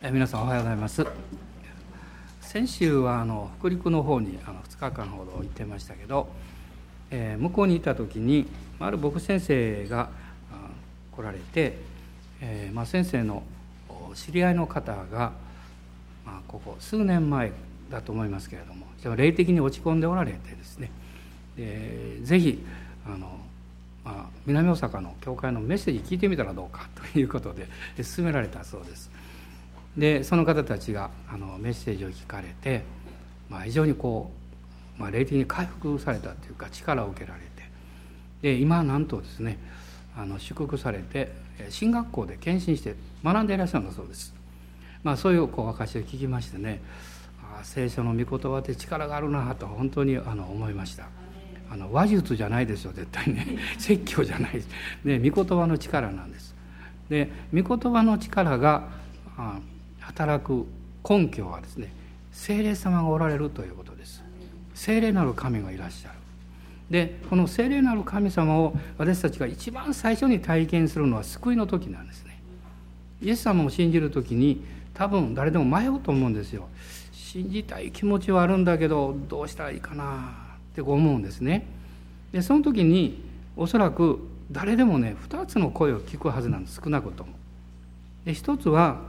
え皆さんおはようございます先週はあの北陸の方にあの2日間ほど行ってましたけど、えー、向こうにいた時にある牧先生が来られて、えー、まあ、先生の知り合いの方が、まあ、ここ数年前だと思いますけれども霊的に落ち込んでおられてですねでぜひあの、まあ、南大阪の教会のメッセージ聞いてみたらどうかということで勧められたそうです。でその方たちがあのメッセージを聞かれて、まあ、非常にこう、まあ、霊的に回復されたというか力を受けられてで今なんとですねあの祝福されて進学校で献身して学んでいらっしゃるんだそうです。まあ、そういうこう証を聞きましてねあ聖書の御言葉って力があるなと本当にあの思いました。あの話術じゃないですよ絶対ね 説教じゃないです、ね、御言葉の力なんです。で御言葉の力があ働く根拠はですね精霊様がおられるということです。精霊なる神がいらっしゃる。でこの精霊なる神様を私たちが一番最初に体験するのは救いの時なんですね。イエス様を信じる時に多分誰でも迷うと思うんですよ。信じたい気持ちはあるんだけどどうしたらいいかなって思うんですね。でその時におそらく誰でもね2つの声を聞くはずなんです。少なくとも。で一つは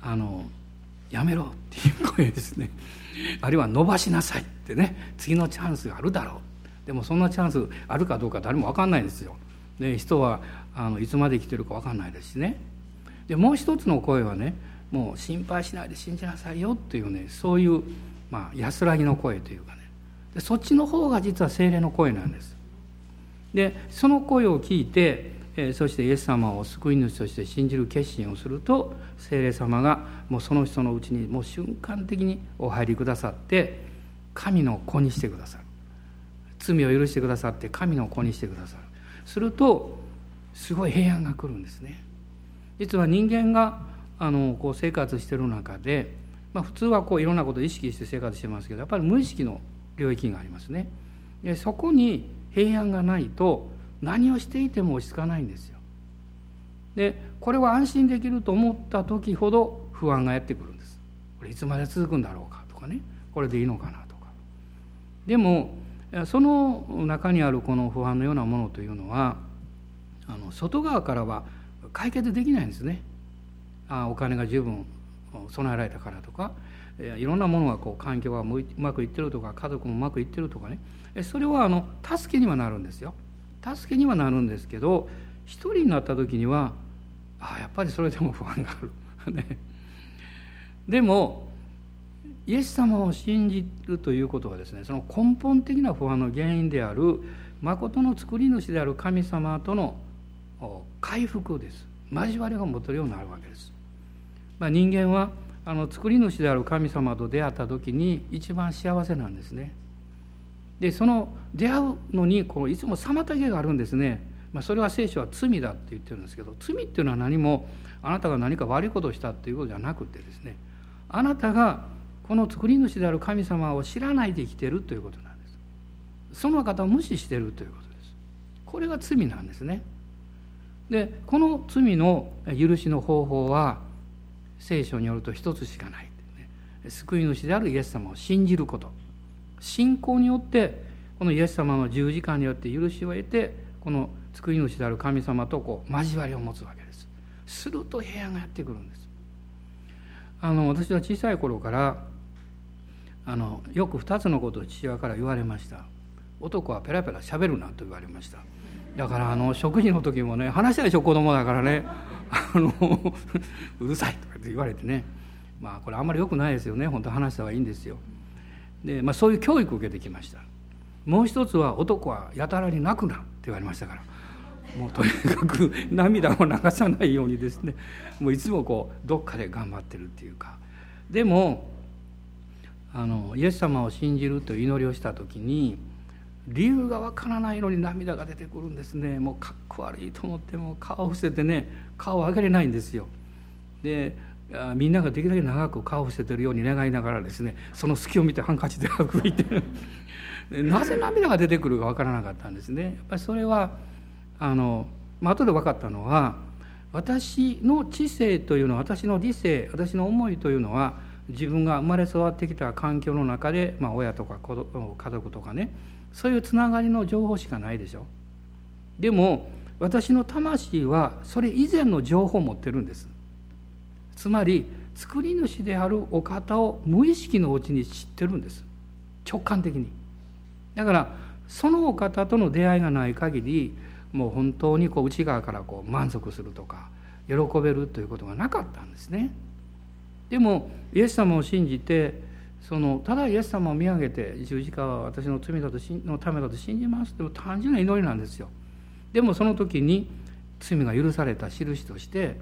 あのやめろっていう声ですね。あるいは伸ばしなさいってね。次のチャンスがあるだろう。でもそんなチャンスあるかどうか誰も分かんないですよ。で人はあのいつまで生きてるか分かんないですしね。でもう一つの声はねもう心配しないで信じなさいよっていうねそういう、まあ、安らぎの声というかね。でそっちの方が実は精霊の声なんです。でその声を聞いてそしてイエス様を救い主として信じる決心をすると聖霊様がもうその人のうちにもう瞬間的にお入りくださって神の子にしてくださる。罪を許してくださって神の子にしてくださる。するとすごい平安が来るんですね。実は人間があのこう生活してる中で、まあ、普通はこういろんなことを意識して生活してますけどやっぱり無意識の領域がありますね。でそこに平安がないと何をしていても落ち着かないんですよ。でこれは安心できると思った時ほど不安がやってくるんです。これいつまで続くんだろうかとかねこれでいいのかなとか。でもその中にあるこの不安のようなものというのはあの外側からは解決できないんですね。あお金が十分備えられたからとかいろんなものがこう環境がうまくいってるとか家族もうまくいってるとかねそれはあの助けにはなるんですよ。助けにはなるんですけど一人になった時にはあやっぱりそれでも不安がある。ね、でもイエス様を信じるということはですねその根本的な不安の原因である誠の作り主である神様との回復です交わりが持てるようになるわけです。まあ、人間はあの作り主である神様と出会った時に一番幸せなんですね。でその出会うのにこういつも妨げがあるんですね、まあ、それは聖書は罪だって言ってるんですけど罪っていうのは何もあなたが何か悪いことをしたっていうことじゃなくてですねあなたがこの作り主である神様を知らないで生きてるということなんです。その方を無視してるということです。これが罪なんですね。でこの罪の許しの方法は聖書によると一つしかない、ね、救い主であるイエス様を信じること。信仰によってこのイエス様の十字架によって許しを得てこの救い主である神様とこう交わりを持つわけです。すると平安がやってくるんです。あの私は小さい頃からあのよく2つのことを父親から言われました。男はペラペラしゃべるなと言われました。だからあの食事の時もね話したでしょ子供だからねあの うるさいとかって言われてね。まあこれあんまり良くないですよね。本当話した方がいいんですよ。で、まあ、そういう教育を受けてきました。もう一つは男はやたらに泣くなって言われましたから。もうとにかく 涙を流さないようにですね。もういつもこうどっかで頑張ってるっていうか。でもあのイエス様を信じるという祈りをした時に理由がわからないのに涙が出てくるんですね。もうかっこ悪いと思っても顔を伏せてね顔を上げれないんですよ。でみんなができるだけ長く顔を伏せてるように願いながらですねその隙を見てハンカチで拭いて。なぜ涙が出てくるか分からなかったんですね。やっぱりそれはあの、まあ後で分かったのは私の知性というのは私の理性私の思いというのは自分が生まれ育ってきた環境の中で、まあ、親とか家族とかねそういうつながりの情報しかないでしょ。でも私の魂はそれ以前の情報を持ってるんです。つまり作り主であるお方を無意識のうちに知ってるんです。直感的に。だからそのお方との出会いがない限りもう本当にこう内側からこう満足するとか喜べるということがなかったんですね。でもイエス様を信じてそのただイエス様を見上げて十字架は私の罪だとのためだと信じます。という単純な祈りなんですよ。でもその時に罪が許された印として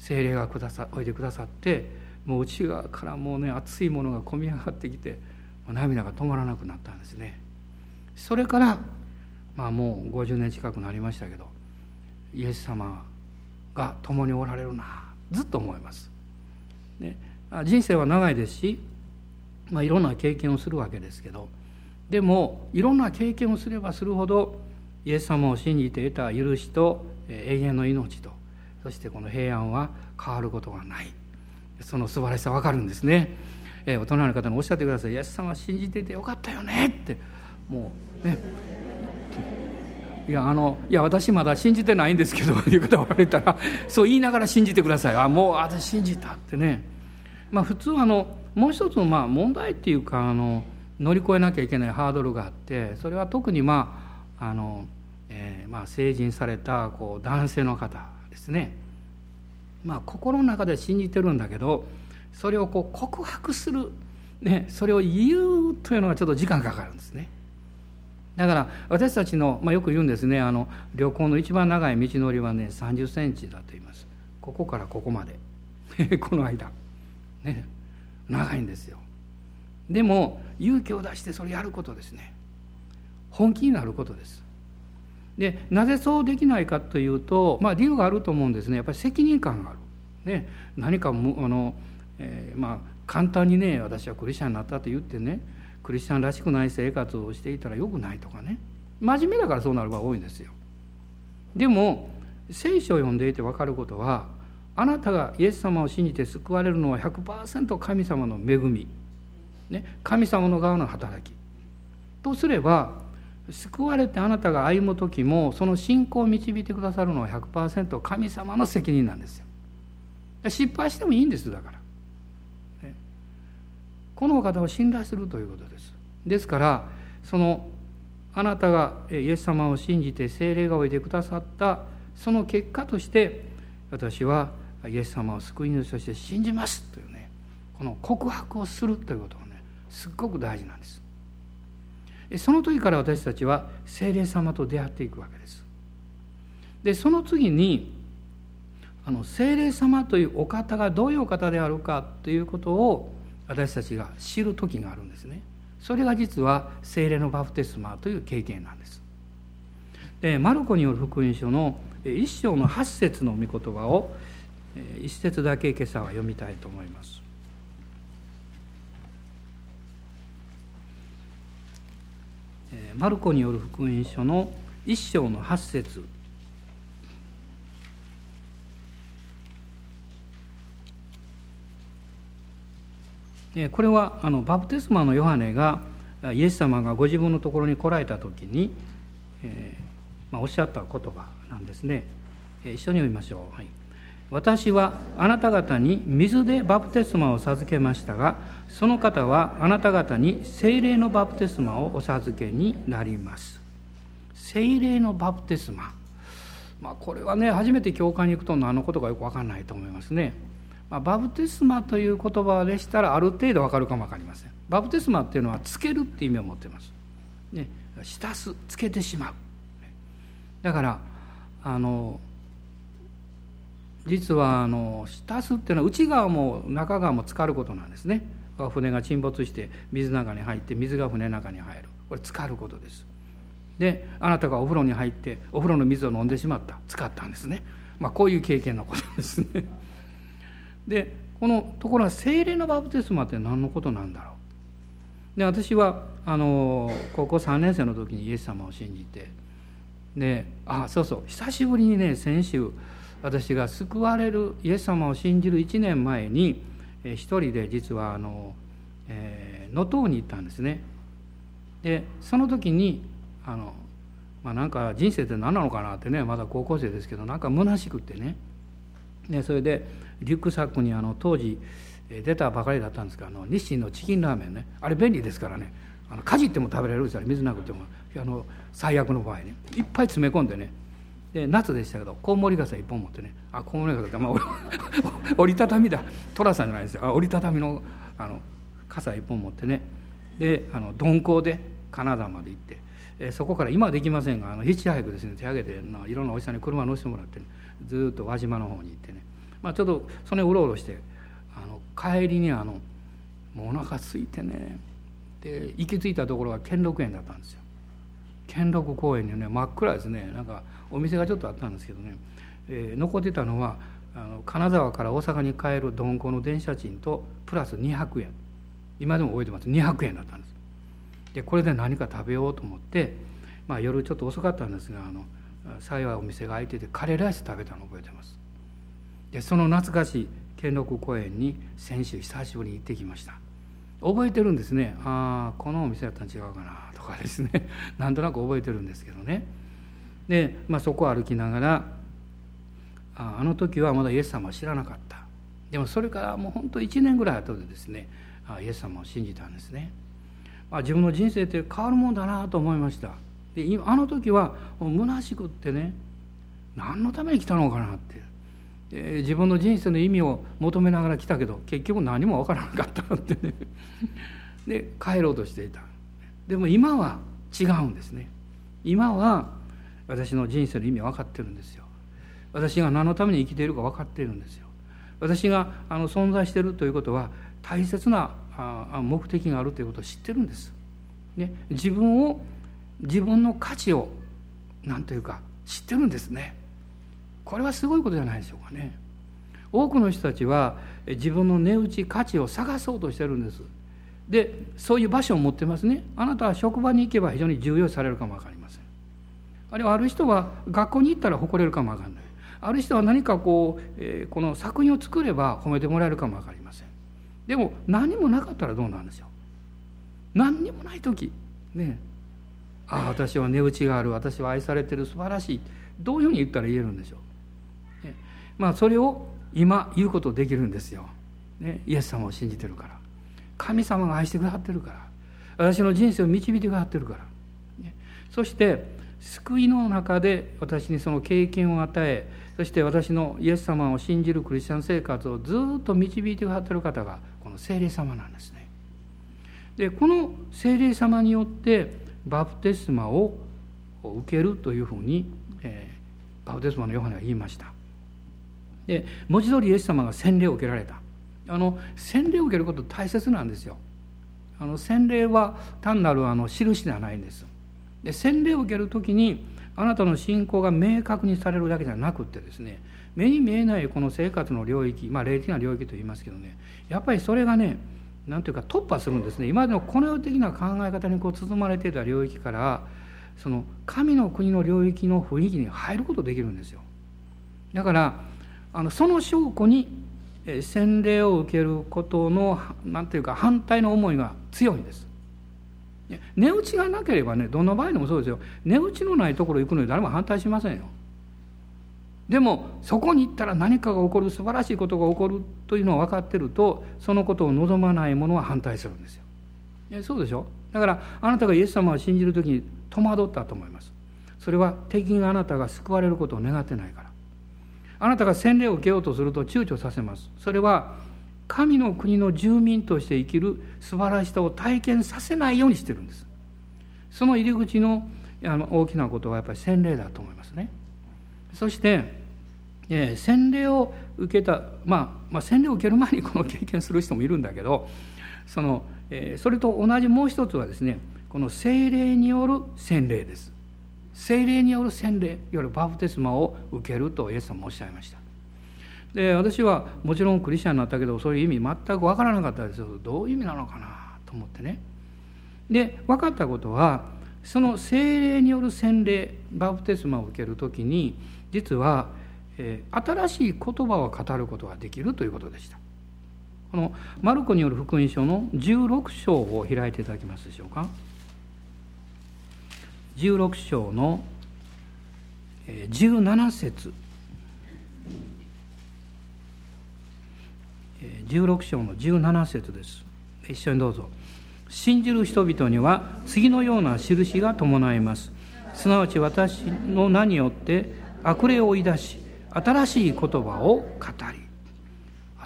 精霊がくださおいでくださってもう内側からもうね熱いものが込み上がってきて涙が止まらなくなったんですねそれからまあもう50年近くなりましたけどイエス様が共におられるなずっと思います。ね、人生は長いですし、まあ、いろんな経験をするわけですけどでもいろんな経験をすればするほどイエス様を信じて得た許しと永遠の命とそしてこの平安は変わることがない。その素晴らしさ分かるんですね、えー、大人の方におっしゃってください「イエス様信じててよかったよね」ってもうね。いやあのいや私まだ信じてないんですけど いう方おられたらそう言いながら信じてください。あもう私信じたってね。まあ普通あのもう一つのまあ問題っていうかあの乗り越えなきゃいけないハードルがあってそれは特にまああの、えー、まあ成人されたこう男性の方。ですね。まあ心の中で信じてるんだけどそれをこう告白する、ね、それを言うというのがちょっと時間かかるんですね。だから私たちの、まあ、よく言うんですね。あの旅行の一番長い道のりはね3 0センチだと言います。ここからここまで。この間。ね。長いんですよ。でも勇気を出してそれやることですね。本気になることです。でなぜそうできないかというとまあ理由があると思うんですね。やっぱり責任感がある、ね、何かもあの、えー、まあ簡単にね私はクリスチャンになったと言ってねクリスチャンらしくない生活をしていたらよくないとかね。真面目だからそうなる場合多いんですよ。でも聖書を読んでいて分かることはあなたがイエス様を信じて救われるのは100%神様の恵み、ね、神様の側の働き。とすれば救われてあなたが歩む時もその信仰を導いてくださるのは100%神様の責任なんですよ。失敗してもいいんですだから。このお方を信頼するということです。ですからそのあなたがイエス様を信じて聖霊がおいてくださったその結果として私はイエス様を救い主として信じますというねこの告白をするということがねすっごく大事なんです。その時から私たちは聖霊様と出会っていくわけです。でその次にあの聖霊様というお方がどういうお方であるかということを私たちが知る時があるんですね。それが実は精霊のバプテスマという経験なんです。でマルコによる福音書の一章の八節の御言葉を一節だけ今朝は読みたいと思います。マルコによる福音書の一章の八節。これはあのバプテスマのヨハネがイエス様がご自分のところに来られた時に、えーまあ、おっしゃった言葉なんですね、え、一緒に読みましょう、はい、私はあなた方に水でバプテスマを授けましたがその方はあなた方に精霊のバプテスマをお授けになります。精霊のバプテスマ。まあこれはね初めて教会に行くと何のことかよく分かんないと思いますね。まあ、バプテスマという言葉でしたらある程度わかるかも分かりません。バプテスマっていうのはつけるっていう意味を持ってます、ね、浸すつけてしまう。だからあの実はあの浸すっていうのは内側も中側も浸かることなんですね。船が沈没して水の中に入って水が船の中に入る。これ浸かることです。であなたがお風呂に入ってお風呂の水を飲んでしまった。使ったんですね。まあこういう経験のことですね。でこのところは精霊のバプテスマって何のことなんだろう。で私はあの高校3年生の時にイエス様を信じて。であそうそう。久しぶりにね先週私が救われるイエス様を信じる1年前に一人で実はあの能登、に行ったんですね。でその時にあの、まあ、なんか人生って何なのかなってねまだ高校生ですけどなんか虚しくてね。でそれでリュックサックにあの当時出たばかりだったんですがあの日清のチキンラーメンね。あれ便利ですからね。あのかじっても食べられるんですよ。水なくても。あの最悪の場合ね。いっぱい詰め込んでね。で夏でしたけどコウモリ傘一本持ってね。あコウモリ傘って、まあ、折りたたみだ。寅さんじゃないですよ。あ折りたたみのあの傘一本持ってね。であの鈍行で金沢まで行って、えそこから今はできませんがあのヒッチハイクですね。手挙げていろんなおじさんに車乗せてもらって、ね、ずっと輪島の方に行ってね、まあ、ちょっとそれうろうろしてあの帰りにあのもうお腹空いてね。で行き着いたところが兼六園だったんですよ。兼六公園にね真っ暗ですね。なんかお店がちょっとあったんですけどね、えー、残ってたのはあの金沢から大阪に帰る鈍行の電車賃とプラス200円。今でも覚えてます。200円だったんです。でこれで何か食べようと思って、まあ、夜ちょっと遅かったんですがあの幸いお店が開いててカレーライス食べたの覚えてます。でその懐かしい兼六公園に先週久しぶりに行ってきました。覚えてるんですね。ああこのお店だったら違うかなとかですね。なんとなく覚えてるんですけどね。で、まあ、そこを歩きながらああの時はまだイエス様は知らなかった。でもそれからもう本当1年ぐらい後でですねイエス様を信じたんですね、まあ、自分の人生って変わるもんだなと思いました。であの時は虚しくってね何のために来たのかなって。自分の人生の意味を求めながら来たけど結局何も分からなかったってね。で帰ろうとしていた。でも今は違うんですね。今は私の人生の意味分かってるんですよ。私が何のために生きているか分かっているんですよ。私があの存在しているということは大切な目的があるということを知ってるんです、ね、自分を自分の価値を何というか知ってるんですね。これはすごいことじゃないでしょうかね。多くの人たちは自分の値打ち価値を探そうとしてるんです。でそういう場所を持ってますね。あなたは職場に行けば非常に重要視されるかも分かりません。あるいはある人は学校に行ったら誇れるかも分かんない。ある人は何かこう、えー、この作品を作れば褒めてもらえるかも分かりません。でも何もなかったらどうなんですよ。何にもない時。ね。ああ私は値打ちがある。私は愛されてる。素晴らしい。どういうふうに言ったら言えるんでしょう。ね。まあそれを今言うことできるんですよ、ね、イエス様を信じてるから。神様が愛してくださってるから。私の人生を導いてくださってるから、ね、そして救いの中で私にその経験を与えそして私のイエス様を信じるクリスチャン生活をずっと導いてくださってる方がこの聖霊様なんですね。でこの聖霊様によってバプテスマを受けるというふうに、えー、バプテスマのヨハネは言いました。で文字通りイエス様が洗礼を受けられた。あの洗礼を受けること大切なんですよ。あの洗礼は単なるあの印ではないんです。で洗礼を受ける時にあなたの信仰が明確にされるだけじゃなくってですね目に見えないこの生活の領域まあ霊的な領域と言いますけどねやっぱりそれがね何ていうか突破するんですね。今までのこの世的な考え方にこう包まれていた領域からその神の国の領域の雰囲気に入ることできるんですよ。だからあのその証拠に洗礼を受けることの何ていうか反対の思いが強いんです。値打ちがなければねどの場合でもそうですよ。値打ちのないところ行くのに誰も反対しませんよ。でもそこに行ったら何かが起こる素晴らしいことが起こるというのを分かってるとそのことを望まない者は反対するんですよ。そうでしょ。だからあなたがイエス様を信じる時に戸惑ったと思います。それは敵があなたが救われることを願ってないから。あなたが洗礼を受けようとすると躊躇させます。それは神の国の住民として生きる素晴らしさを体験させないようにしてるんです。その入り口のあの大きなことはやっぱり洗礼だと思いますね。そして、えー、洗礼を受けた、まあ、まあ洗礼を受ける前にこの経験する人もいるんだけどその、えー、それと同じもう一つはですねこの精霊による洗礼です。精霊による洗礼いわゆるバプテスマを受けるとイエス様おっしゃいました。で私はもちろんクリスチャンになったけどそういう意味全く分からなかったですよ。どういう意味なのかな？と思ってね。で分かったことはその精霊による洗礼バプテスマを受ける時に実はえー、新しい言葉を語ることができるということでした。このマルコによる福音書の16章を開いていただけますでしょうか？16章の17節。16章の17節です。一緒にどうぞ。信じる人々には次のような印が伴います。すなわち私の名によって悪霊を追い出し新しい言葉を語り。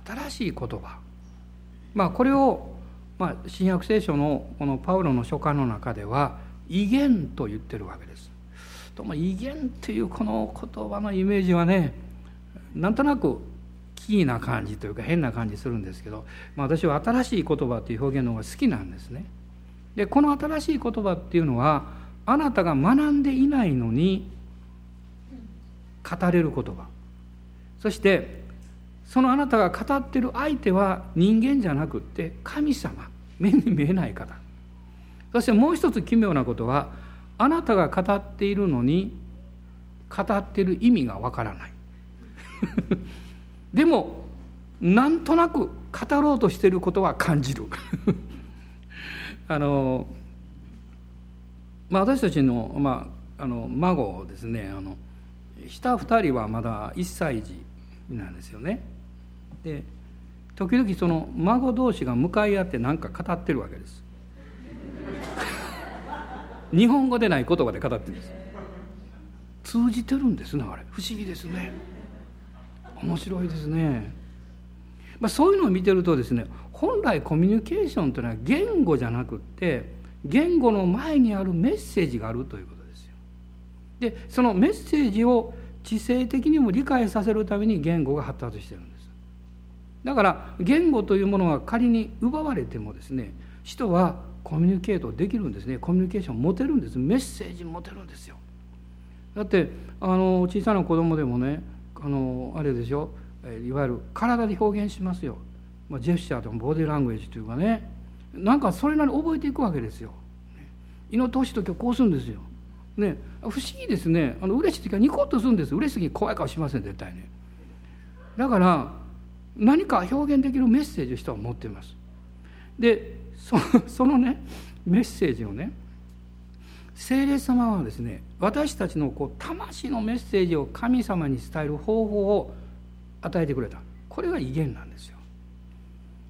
新しい言葉。まあこれを、まあ、新約聖書のこのパウロの書簡の中では威厳と言ってるわけです。とも威厳っていうこの言葉のイメージはねなんとなくキーな感じというか変な感じするんですけど、まあ、私は新しい言葉っていう表現の方が好きなんですね。でこの新しい言葉っていうのはあなたが学んでいないのに語れる言葉。そしてそのあなたが語ってる相手は人間じゃなくって神様。目に見えない方。そしてもう一つ奇妙なことはあなたが語っているのに語っている意味がわからない。でもなんとなく語ろうとしていることは感じる。あの、まあ、私たちの,、まあ、あの孫ですね。あの下2人はまだ1歳児なんですよね。で時々その孫同士が向かい合って何か語ってるわけです。日本語でない言葉で語ってるんです。通じてるんですねあれ。不思議ですね。面白いですね、まあ、そういうのを見てるとですね本来コミュニケーションというのは言語じゃなくって言語の前にあるメッセージがあるということですよ。でそのメッセージを知性的にも理解させるために言語が発達してるんです。だから言語というものが仮に奪われてもですね人はコミュニケートできるんですね。コミュニケーション持てるんです。メッセージ持てるんですよ。だってあの小さな子供でもねあのあれでしょ？いわゆる体で表現しますよ、まあ、ジェスチャーとかボディーラングエージというかね。なんかそれなりに覚えていくわけですよ。祈ってほしい時はこうするんですよ。ね。不思議ですね。あの嬉しい時はニコッとするんです嬉しすぎに怖い顔しません絶対ね。だから何か表現できるメッセージを人は持っています。でそ そのねメッセージをね聖霊様はですね私たちのこう魂のメッセージを神様に伝える方法を与えてくれた。これが威厳なんですよ。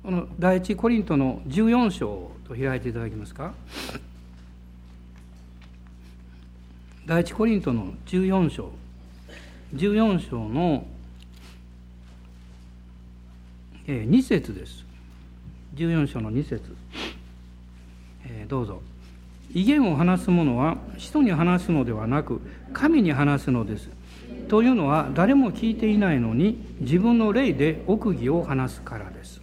この第一コリントの14章と開いていただけますか？第一コリントの14章。14章の2節です。14章の2節。えー、どうぞ。威厳を話す者は人に話すのではなく神に話すのです。というのは誰も聞いていないのに自分の霊で奥義を話すからです。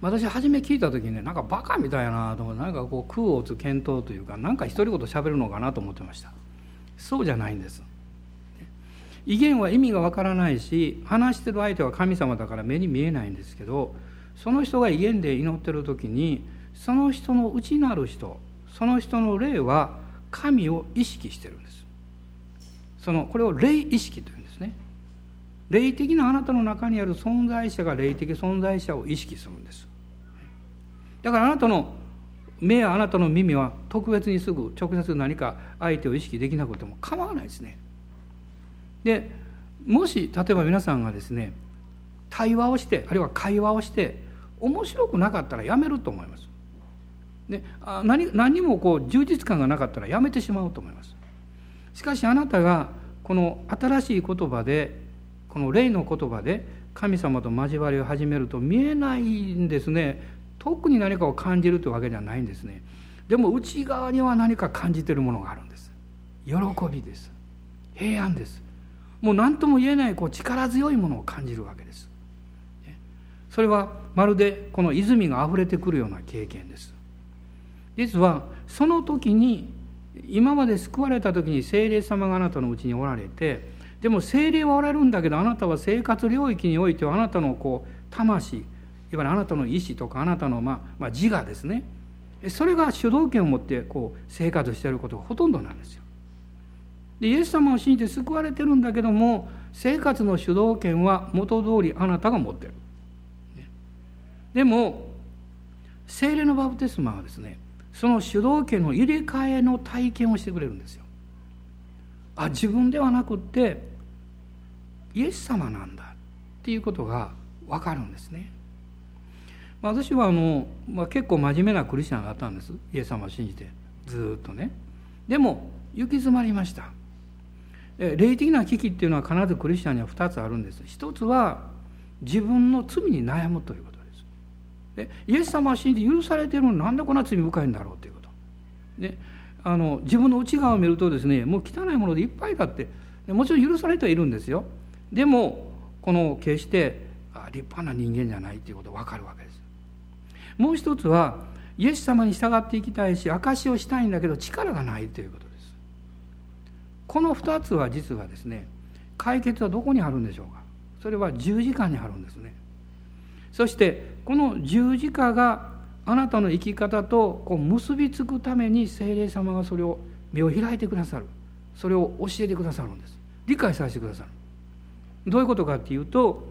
私初め聞いた時にねなんかバカみたいなとなんかこう空を打つ検討というかなんか独り言喋るのかなと思ってました。そうじゃないんです。威厳は意味がわからないし話してる相手は神様だから目に見えないんですけどその人が威厳で祈ってる時にその人の内なる人その人の霊は神を意識してるんです。そのこれを霊意識というんですね。霊的なあなたの中にある存在者が霊的存在者を意識するんです。だからあなたの目やあなたの耳は特別にすぐ直接何か相手を意識できなくても構わないですね。でもし例えば皆さんがですね対話をしてあるいは会話をして面白くなかったらやめると思います。で何何もこう充実感がなかったらやめてしまうと思います。しかしあなたがこの新しい言葉でこの霊の言葉で神様と交わりを始めると見えないんですね。特に何かを感じるというわけではないんですね。でも内側には何か感じてるものがあるんです。喜びです。平安です。もう何とも言えないこう力強いものを感じるわけです。それはまるでこの泉があふれてくるような経験です。実はその時に今まで救われた時に精霊様があなたのうちにおられてでも精霊はおられるんだけどあなたは生活領域においてはあなたのこう魂いわゆるあなたの意志とかあなたの、まあ、まあ自我ですねそれが主導権を持ってこう生活していることがほとんどなんですよ。でイエス様を信じて救われてるんだけども生活の主導権は元通りあなたが持ってる。でも精霊のバプテスマはですねその主導権の入れ替えの体験をしてくれるんですよ。あ自分ではなくってイエス様なんだっていうことが分かるんですね。私はあの、まあ、結構真面目なクリスチャンだったんです。イエス様を信じて。ずっとね。でも行き詰まりました。霊的な危機っていうのは必ずクリスチャンには2つあるんです。一つは自分の罪に悩むということ。でイエス様を信じて許されてるのになんでこんな罪深いんだろうということ。であの自分の内側を見るとですねもう汚いものでいっぱいだってもちろん許されてはいるんですよ。でもこの決して立派な人間じゃないということが分かるわけです。もう一つはイエス様に従っていきたいし証しをしたいんだけど力がないということです。この2つは実はですね解決はどこにあるんでしょうか。それは十字架にあるんですね。そしてこの十字架があなたの生き方とこう結びつくために精霊様がそれを目を開いてくださる。それを教えてくださるんです。理解させてくださるどういうことかっていうと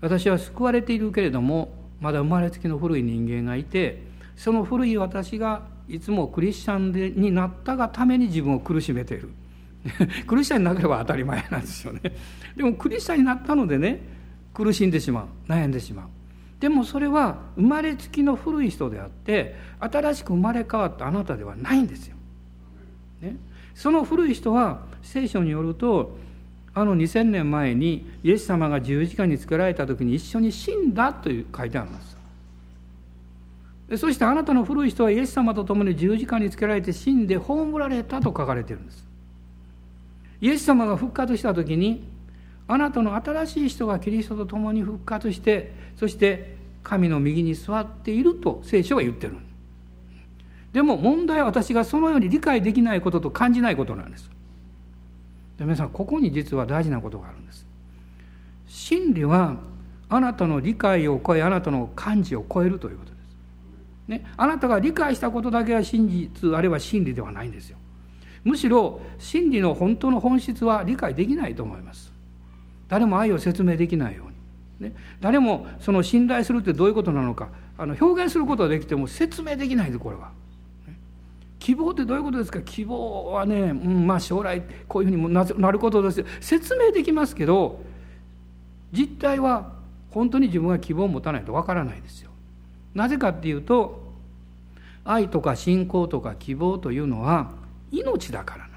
私は救われているけれどもまだ生まれつきの古い人間がいてその古い私がいつもクリスチャンでになったがために自分を苦しめている。クリスチャンになれば当たり前なんですよね。でもクリスチャンになったのでね苦しんでしまう。悩んでしまう。でもそれは生まれつきの古い人であって新しく生まれ変わったあなたではないんですよ。ね、その古い人は聖書によるとあの2000年前にイエス様が十字架につけられた時に一緒に死んだという書いてあるんですそしてあなたの古い人はイエス様と共に十字架につけられて死んで葬られたと書かれてるんです。イエス様が復活した時にあなたの新しい人がキリストと共に復活してそして神の右に座っていると聖書は言ってる。でも問題は私がそのように理解できないことと感じないことなんです。で皆さんここに実は大事なことがあるんです。真理はあなたの理解を超えあなたの感じを超えるということです、ね、あなたが理解したことだけは真実あるいは真理ではないんですよ。むしろ真理の本当の本質は理解できないと思います。誰も愛を説明できないように、ね、誰もその信頼するってどういうことなのかあの表現することはできても説明できないでこれは。希望ってどういうことですか？希望はね、うん、まあ将来こういうふうになることです説明できますけど実態は本当に自分が希望を持たないとわからないですよ。なぜかっていうと愛とか信仰とか希望というのは命だから。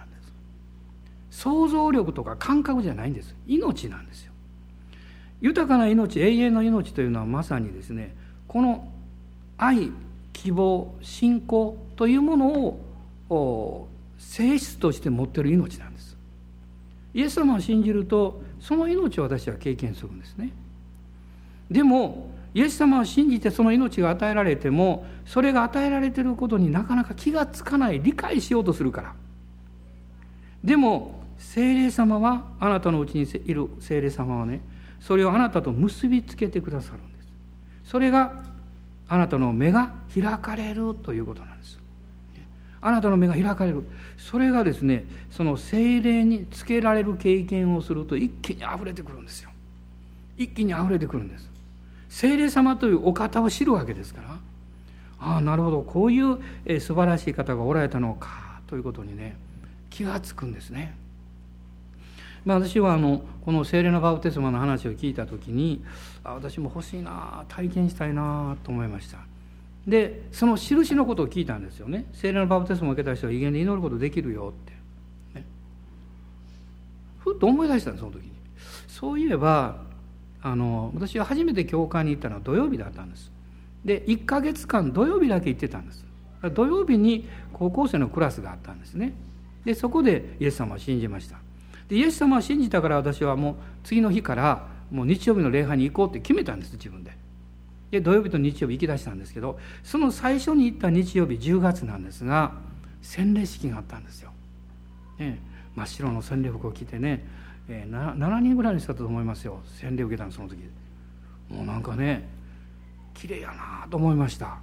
想像力とか感覚じゃないんです。命なんですよ。豊かな命永遠の命というのはまさにですねこの愛希望信仰というものを性質として持ってる命なんですイエス様を信じるとその命を私は経験するんですねでもイエス様を信じてその命が与えられてもそれが与えられてることになかなか気がつかない理解しようとするからでも精霊様はあなたのうちにいる精霊様はねそれをあなたと結びつけてくださるんです。それがあなたの目が開かれるということなんです。あなたの目が開かれる。それがですねその精霊につけられる経験をすると一気にあふれてくるんですよ。一気にあふれてくるんです。精霊様というお方を知るわけですから。ああなるほど。こういう、え素晴らしい方がおられたのかということにね気がつくんですね。まあ、私はあのこの聖霊のバウテスマの話を聞いた時にあ私も欲しいな体験したいなと思いました。でその印のことを聞いたんですよね。聖霊のバプテスマを受けた人は威厳で祈ることできるよって、ね、ふっと思い出したんですその時に。そういえばあの私は初めて教会に行ったのは土曜日だったんです。で1か月間土曜日だけ行ってたんです。土曜日に高校生のクラスがあったんですね。でそこでイエス様を信じました。でイエス様を信じたから私はもう次の日からもう日曜日の礼拝に行こうって決めたんです自分で。で土曜日と日曜日行き出したんですけどその最初に行った日曜日10月なんですが洗礼式があったんですよ、ね、真っ白の洗礼服を着てね、えー、7人ぐらいの人だと思いますよ。洗礼を受けたのその時。もうなんかね綺麗やなと思いました。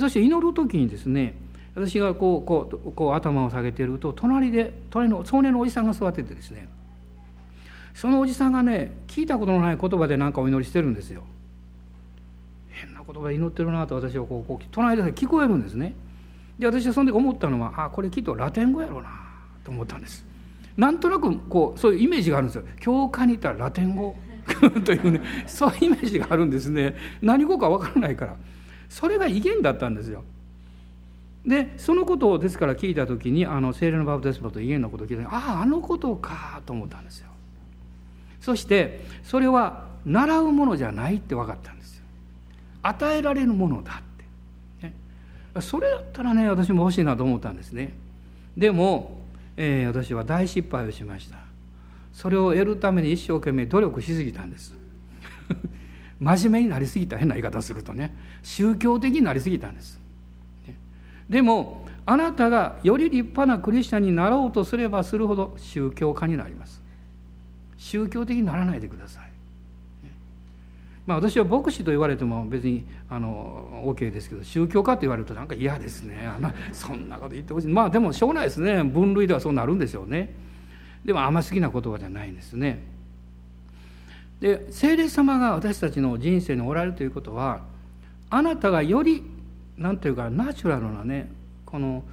そして祈る時にですね私がこうこうこう頭を下げてると隣で隣の少年のおじさんが座っててですね。そのおじさんがね聞いたことのない言葉で何かお祈りしてるんですよ。変な言葉で祈ってるなと私はこうこう隣で聞こえるんですね。で私はその時思ったのはあこれきっとラテン語やろうなと思ったんです。なんとなくこうそういうイメージがあるんですよ。教会に行ったらラテン語 というねそういうイメージがあるんですね。何語かわからないから。それが威厳だったんですよ。でそのことをですから聞いた時にあの精霊のバプテスマと威厳のことを聞いてあああのことかと思ったんですよ。そしてそれは習うものじゃないって分かったんですよ。与えられるものだって、ね、それだったらね私も欲しいなと思ったんですね。でも、えー、私は大失敗をしました。それを得るために一生懸命努力しすぎたんです。真面目になりすぎた変な言い方するとね。宗教的になりすぎたんです、でもあなたがより立派なクリスチャンになろうとすればするほど宗教家になります。宗教的にならないでください。まあ、私は牧師と言われても別にあの OK ですけど宗教家と言われるとなんか嫌ですね。あのそんなこと言ってほしい。まあでもしょうがないですね。分類ではそうなるんでしょうね。でもあんま好きな言葉じゃないんですね。で聖霊様が私たちの人生におられるということはあなたがより何ていうかナチュラルなねこの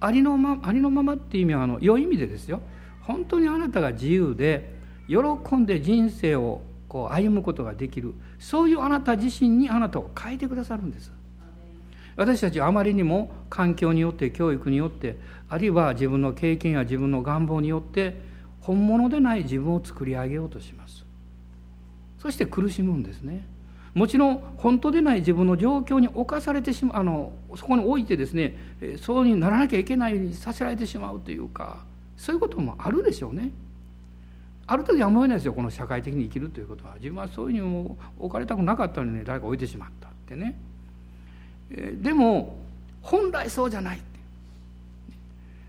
ありのまありのままっていう意味はあの良い意味でですよ。本当にあなたが自由で喜んで人生をこう歩むことができる。そういうあなた自身にあなたを変えてくださるんです。私たちはあまりにも環境によって教育によってあるいは自分の経験や自分の願望によって本物でない自分を作り上げようとします。そして苦しむんですね。もちろん本当でない自分の状況に侵されてしまうあのそこに置いてですねそうにならなきゃいけないようにさせられてしまうというかそういうこともあるでしょうね。ある時は思えないですよこの社会的に生きるということは。自分はそういうふうに置かれたくなかったのに、ね、誰か置いてしまったってね。でも本来そうじゃない。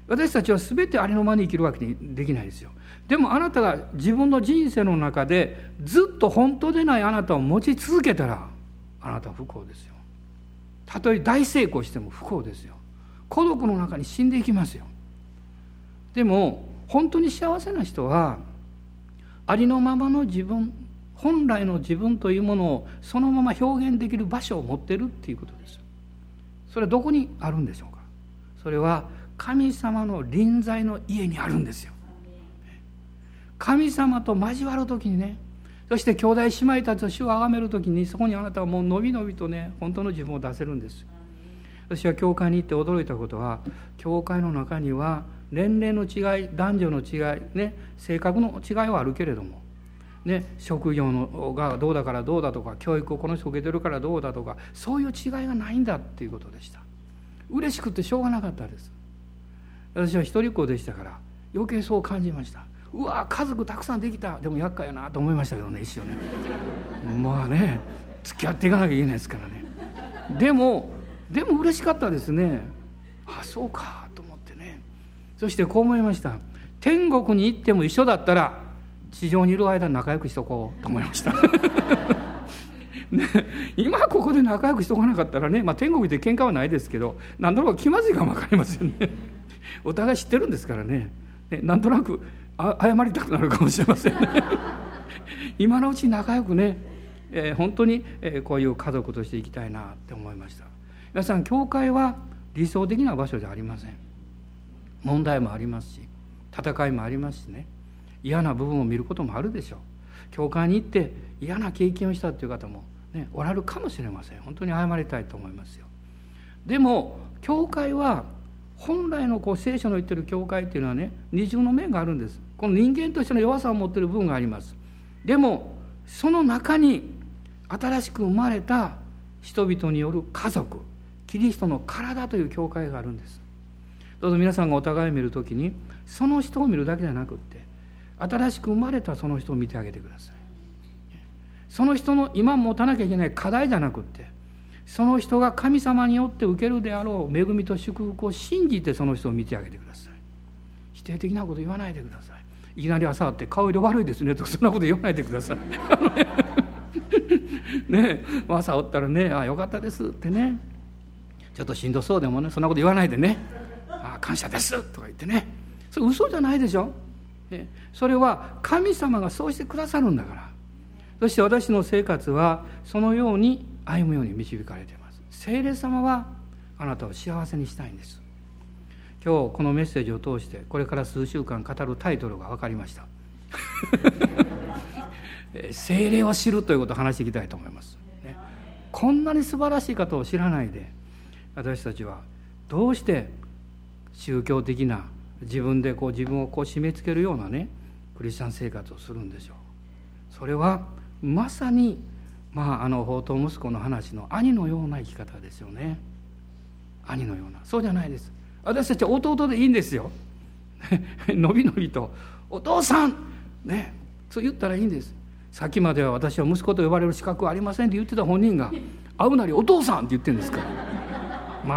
私たちは全てありのままに生きるわけにできないですよ。でもあなたが自分の人生の中でずっと本当でないあなたを持ち続けたらあなたは不幸ですよ。たとえ大成功しても不幸ですよ。孤独の中に死んでいきますよ。でも本当に幸せな人はありのままの自分本来の自分というものをそのまま表現できる場所を持ってるっていうことです。それはどこにあるんでしょうか。それは神様の臨在の家にあるんですよ。神様と交わる時にねそして兄弟姉妹たちと主を崇める時にそこにあなたはもうのびのびとね本当の自分を出せるんです。私は教会に行って驚いたことは教会の中には年齢の違い男女の違い、ね、性格の違いはあるけれども、ね、職業のがどうだからどうだとか教育をこの人受けてるからどうだとかそういう違いがないんだっていうことでした。嬉しくてしょうがなかったです。私は一人っ子でしたから余計そう感じました。うわ家族たくさんできた。でも厄介やなと思いましたけどね一瞬ね。まあね付き合っていかなきゃいけないですからね。でもでも嬉しかったですね。あそうかと思ってね。そしてこう思いました。天国に行っても一緒だったら地上にいる間仲良くしとこうと思いました。ね、今ここで仲良くしとかなかったらね、まあ、天国で喧嘩はないですけど何となく気まずいかも分かりませんね。お互い知ってるんですからね。ねなんとなく謝りたくなるかもしれません。ね 今のうち仲良くね、えー、本当に、えー、こういう家族としていきたいなって思いました。皆さん教会は理想的な場所じゃありません。問題もありますし戦いもありますしね。嫌な部分を見ることもあるでしょう。教会に行って嫌な経験をしたという方も、ね、おられるかもしれません。本当に謝りたいと思いますよ。でも教会は本来のこう聖書の言ってる教会っていうのはね二重の面があるんです。この人間としての弱さを持ってる部分があります。でもその中に新しく生まれた人々による家族キリストの体という教会があるんです。どうぞ皆さんがお互いを見る時にその人を見るだけじゃなくって新しく生まれたその人を見てあげてください。その人の今持たなきゃいけない課題じゃなくってその人が神様によって受けるであろう恵みと祝福を信じてその人を見てあげてください。否定的なこと言わないでください。いきなり朝会って顔色悪いですねとかそんなこと言わないでください。ねえ。朝おったらね「ああよかったです」ってね。ちょっとしんどそうでもねそんなこと言わないでね「ああ感謝です」とか言ってね。それ嘘じゃないでしょ。それは神様がそうしてくださるんだから。そして私の生活はそのように歩むように導かれています。聖霊様はあなたを幸せにしたいんです。今日このメッセージを通してこれから数週間語るタイトルが分かりました。精霊を知るということを話していきたいと思います、ね、こんなに素晴らしい方を知らないで私たちはどうして宗教的な自分でこう自分をこう締め付けるようなねクリスチャン生活をするんでしょう。それはまさにまああの宝刀息子の話の兄のような生き方ですよね。兄のような。そうじゃないです。私たちは弟でいいんですよ。のびのびと「お父さん!」ね。そう言ったらいいんです。さっきまでは私は息子と呼ばれる資格はありませんって言ってた本人が「会うなりお父さん!」って言ってるんですから。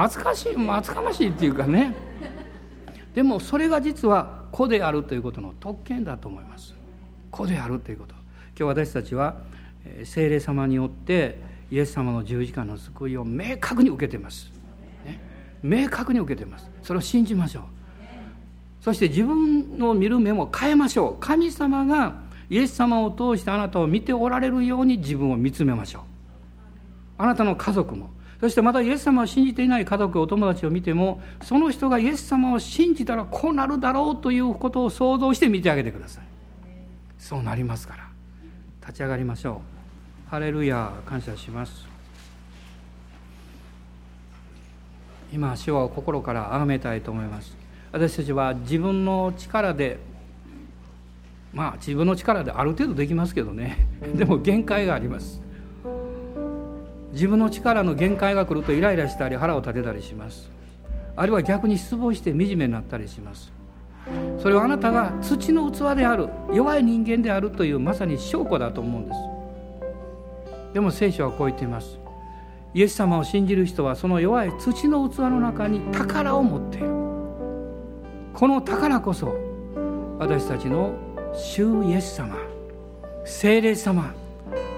懐かしい懐かましいっていうかね。でもそれが実は子であるということの特権だと思います。子であるということ。今日私たちは聖霊様によってイエス様の十字架の救いを明確に受けてます、ね、明確に受けてます。それを信じましょう。そして自分の見る目も変えましょう。神様がイエス様を通してあなたを見ておられるように自分を見つめましょう。あなたの家族も。そしてまたイエス様を信じていない家族お友達を見てもその人がイエス様を信じたらこうなるだろうということを想像して見てあげてください。そうなりますから。立ち上がりましょう。ハレルヤ感謝します。今主を心から崇めたいと思います。私たちは自分の力でまあ自分の力である程度できますけどね。でも限界があります。自分の力の限界が来るとイライラしたり腹を立てたりします。あるいは逆に失望して惨めになったりします。それはあなたが土の器である弱い人間であるというまさに証拠だと思うんです。でも聖書はこう言っています。イエス様を信じる人はその弱い土の器の中に宝を持っている。この宝こそ私たちの主イエス様聖霊様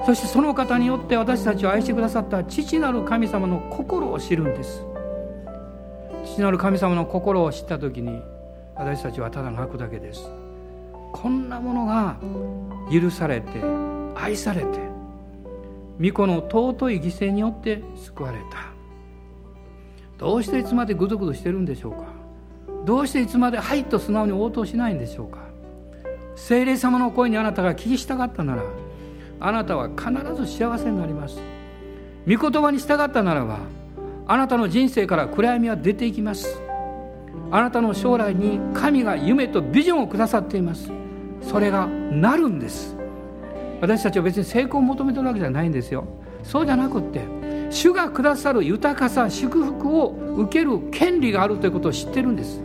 そしてその方によって私たちを愛してくださった父なる神様の心を知るんです。父なる神様の心を知った時に私たちはただ泣くだけです。こんなものが許されて愛されて御子の尊い犠牲によって救われた。どうしていつまでぐずぐずしてるんでしょうか。どうしていつまで「はい」と素直に応答しないんでしょうか。精霊様の声にあなたが聞きしたかったならあなたは必ず幸せになります。御言葉に従ったならばあなたの人生から暗闇は出ていきます。あなたの将来に神が夢とビジョンをくださっています。それがなるんです。私たちは別に成功を求めてるわけじゃないんですよ。そうじゃなくって主がくださる豊かさ祝福を受ける権利があるということを知ってるんです。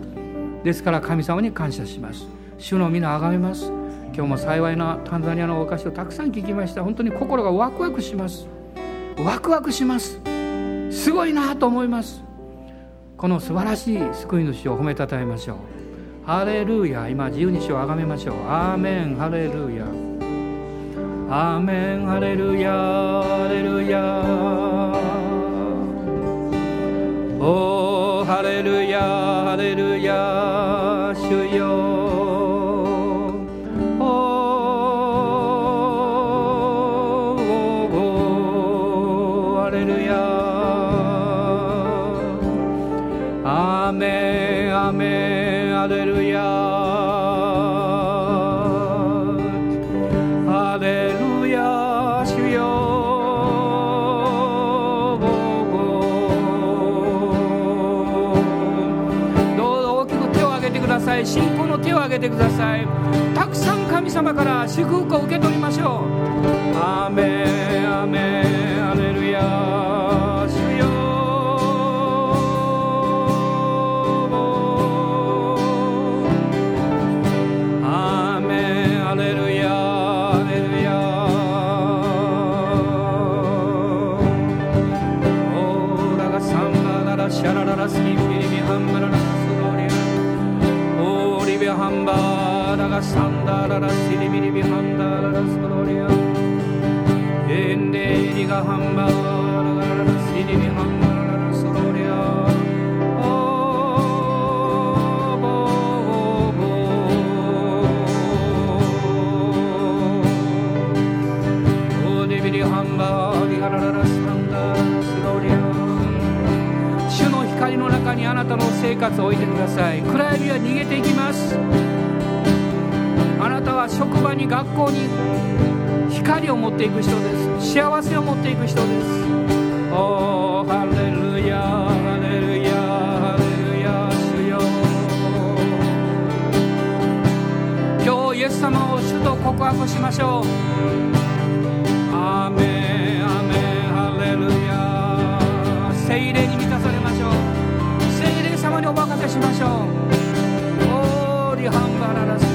ですから神様に感謝します。主の皆あがめます。今日も幸いなタンザニアのお菓子をたくさん聞きました。本当に心がワクワクします。ワクワクします。すごいなと思います。この素晴らしい救い主を褒めたたえましょう。ハレルヤ今自由に主をあがめましょう。アーメンハレルヤ。アーメンハレルヤ。ハレルヤ。おハレルヤハレルヤ。主よ。ださい。たくさん神様から祝福を受け取りましょう。アメンアメン。ラサンダララシリミリビハンダララスコロリアエンデリガハンバラララシリビハンダララソロリア主の光の中にあなたの生活を置いてください暗闇は逃げていきますたは職場に学校に光を持っていく人です。幸せを持っていく人です。おーハレルヤハレルヤハレルヤ主よ今日イエス様を主と告白しましょう。アーメンアーメンハレルヤ聖霊に満たされましょう。聖霊様にお任せしましょう。オーリハンバララス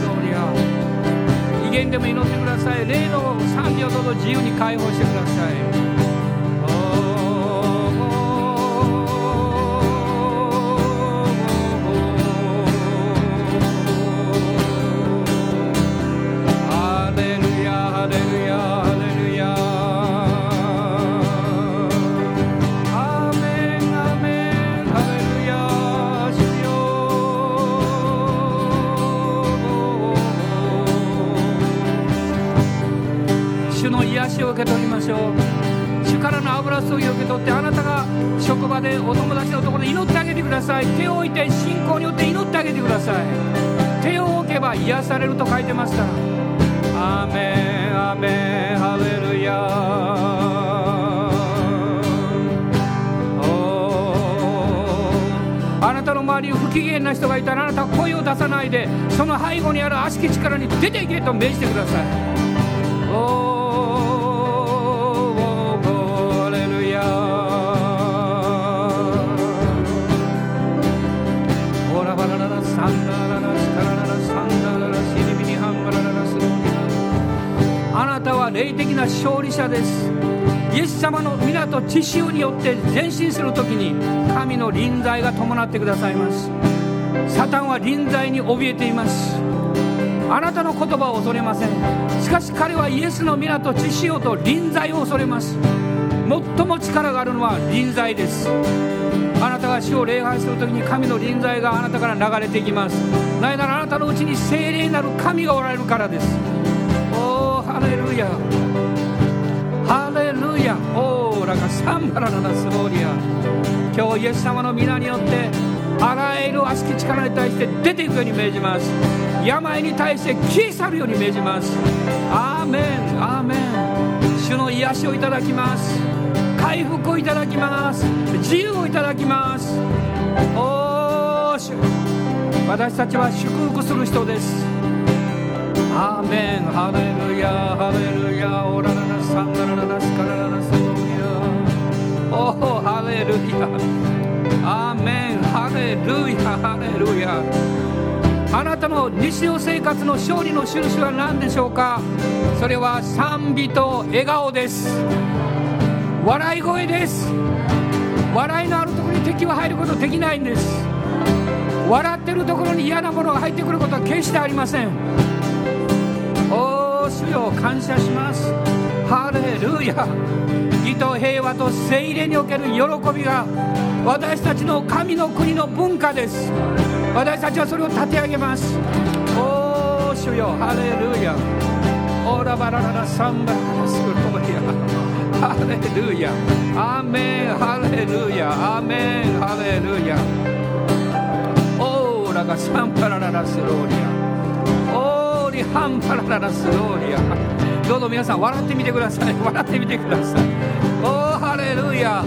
ローリア威厳でも祈ってください。霊の賛美をどうぞ自由に解放してください。受け取りましょう。主からの油注ぎを受け取ってあなたが職場でお友達のところで祈ってあげてください。手を置いて信仰によって祈ってあげてください。手を置けば癒されると書いてますからアーメンアーメンハレルヤ。あなたの周りに不機嫌な人がいたらあなたは声を出さないでその背後にある悪しき力に出ていけと命じてください。は霊的な勝利者です。イエス様の皆と知潮によって前進するときに神の臨在が伴ってくださいます。サタンは臨在に怯えています。あなたの言葉を恐れません。しかし彼はイエスの皆と知潮と臨在を恐れます。最も力があるのは臨在です。あなたが主を礼拝するときに神の臨在があなたから流れていきます。なぜならあなたのうちに聖霊なる神がおられるからです。ヤハレルヤオーラがサンバラララスローリア。今日イエス様の皆によってあらゆる悪しき力に対して出ていくように命じます。病に対して消え去るように命じます。アーメン。アーメン。主の癒しをいただきます。回復をいただきます。自由をいただきます。おー主。私たちは祝福する人です。アーメンハレルヤハレルヤオラララサンダラララスカラララスローヤおハレルヤアーメンハレルヤハレルヤあなたの日常生活の勝利の印は何でしょうか？それは賛美と笑顔です。笑い声です。笑いのあるところに敵は入ることできないんです。笑ってるところに嫌なものが入ってくることは決してありません。主よ感謝します。ハレルヤ。義と平和と聖霊における喜びが私たちの神の国の文化です。私たちはそれを立て上げます。おー主よハレルヤ。オーラバラララサンバララスローヤハレルヤ。アメン。ハレルヤ。アメン。ハレルヤ。オーラがサンバラララスローリア。オーリハンバラララスローリア。どうぞ皆さん笑ってみてください。笑ってみてください。おーハレルヤ。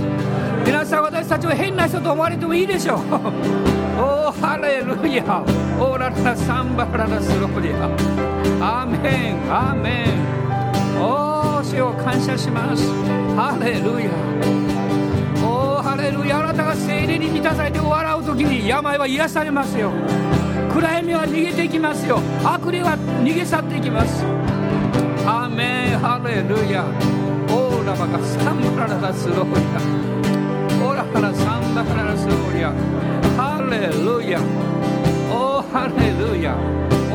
皆さん私たちは変な人と思われてもいいでしょう。おーハレルヤ。オーラララサンバララスローリア。アーメンアーメン。おー主を感謝します。ハレルヤ。おーハレルヤ。あなたが聖霊に満たされて笑う時に病は癒されますよ。暗闇は逃げていきますよ。悪霊は逃げ去っていきます。アーメン。ハレルヤ。オーラバカサンバララスローリアオーラハラサンバララスローリアハレルヤ。オーハレルヤ。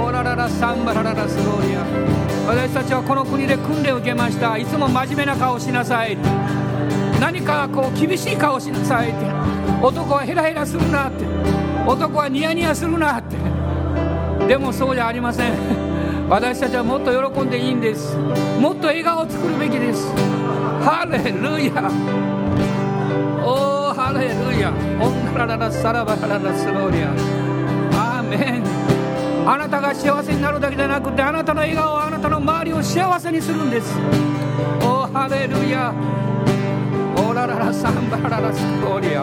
オーラララサンバラララスローリア私たちはこの国で訓練を受けました。いつも真面目な顔をしなさい。何かこう厳しい顔をしなさいって。男はヘラヘラするなって。男はニヤニヤするなって。でもそうじゃありません。私たちはもっと喜んでいいんです。もっと笑顔を作るべきです。ハレルヤ。おーハレルヤ。オンラララサラバララスローリアアーメン。あなたが幸せになるだけじゃなくてあなたの笑顔はあなたの周りを幸せにするんです。おーハレルヤ。オラララサンバララスローリア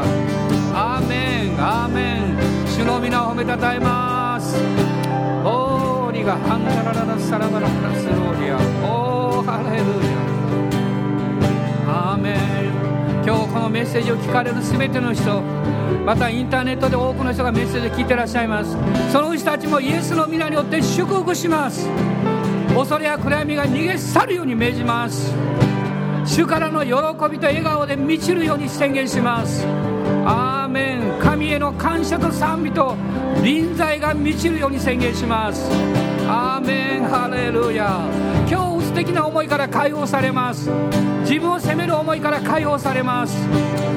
アーメン。アーメン。主の皆を褒めたたえます。オーリがハンダラララサラバララスローリアおーハレルヤ。アーメン。今日このメッセージを聞かれる全ての人またインターネットで多くの人がメッセージを聞いてらっしゃいます。その人たちもイエスの皆によって祝福します。恐れや暗闇が逃げ去るように命じます。主からの喜びと笑顔で満ちるように宣言します。メン神への感謝と賛美と臨在が満ちるように宣言します。アーメンハレルヤ。恐怖的な思いから解放されます。自分を責める思いから解放されます。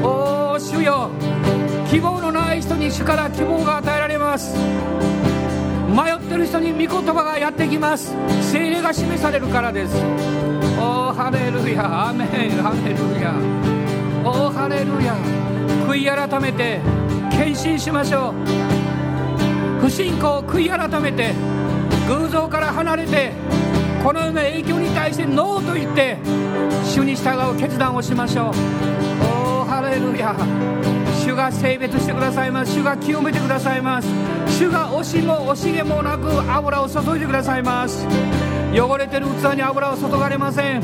おお主よ。希望のない人に主から希望が与えられます。迷ってる人に御言葉がやってきます。精霊が示されるからです。おおハレルヤ。アメンハレルヤ。おおハレルヤ。悔い改めて献身しましょう。不信仰を悔い改めて偶像から離れてこのような影響に対してノーと言って主に従う決断をしましょう。おおハレルヤ。主が性別してくださいます。主が清めてくださいます。主が惜しも惜しげもなく油を注いでくださいます。汚れてる器に油を注がれません。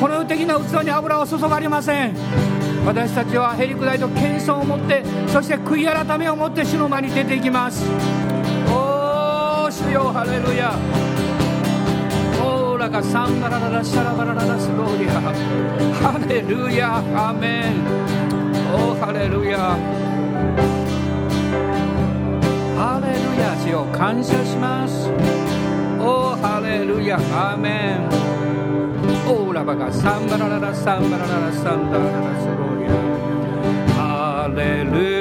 この世的な器に油を注がれません。私たちはへりくだりと謙遜を持ってそして悔い改めを持って主の前に出ていきます。おお主よハレルヤ。オーラがサンバラララシャラバラララスローリア。ハレルヤアメン。おハレルヤ。ハレルヤ主を感謝します。おハレルヤアメン。オーラバがサンバラララサンバラララサンダラララ。ハ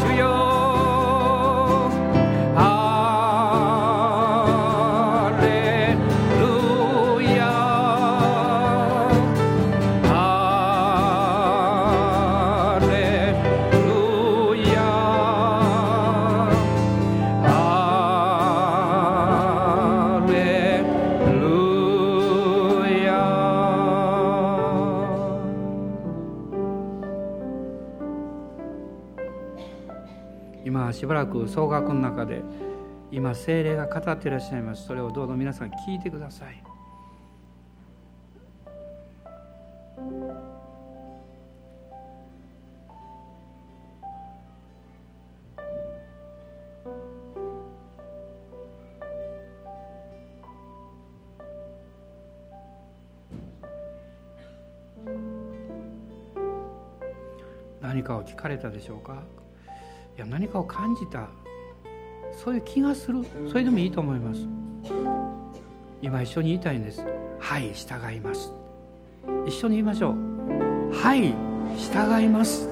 ルヤらく総額の中で今精霊が語っていらっしゃいます。それをどうぞ皆さん聞いてください。何かを聞かれたでしょうか？いや何かを感じたそういう気がする。それでもいいと思います。今一緒に言いたいんです。はい従います。一緒に言いましょう。はい従います。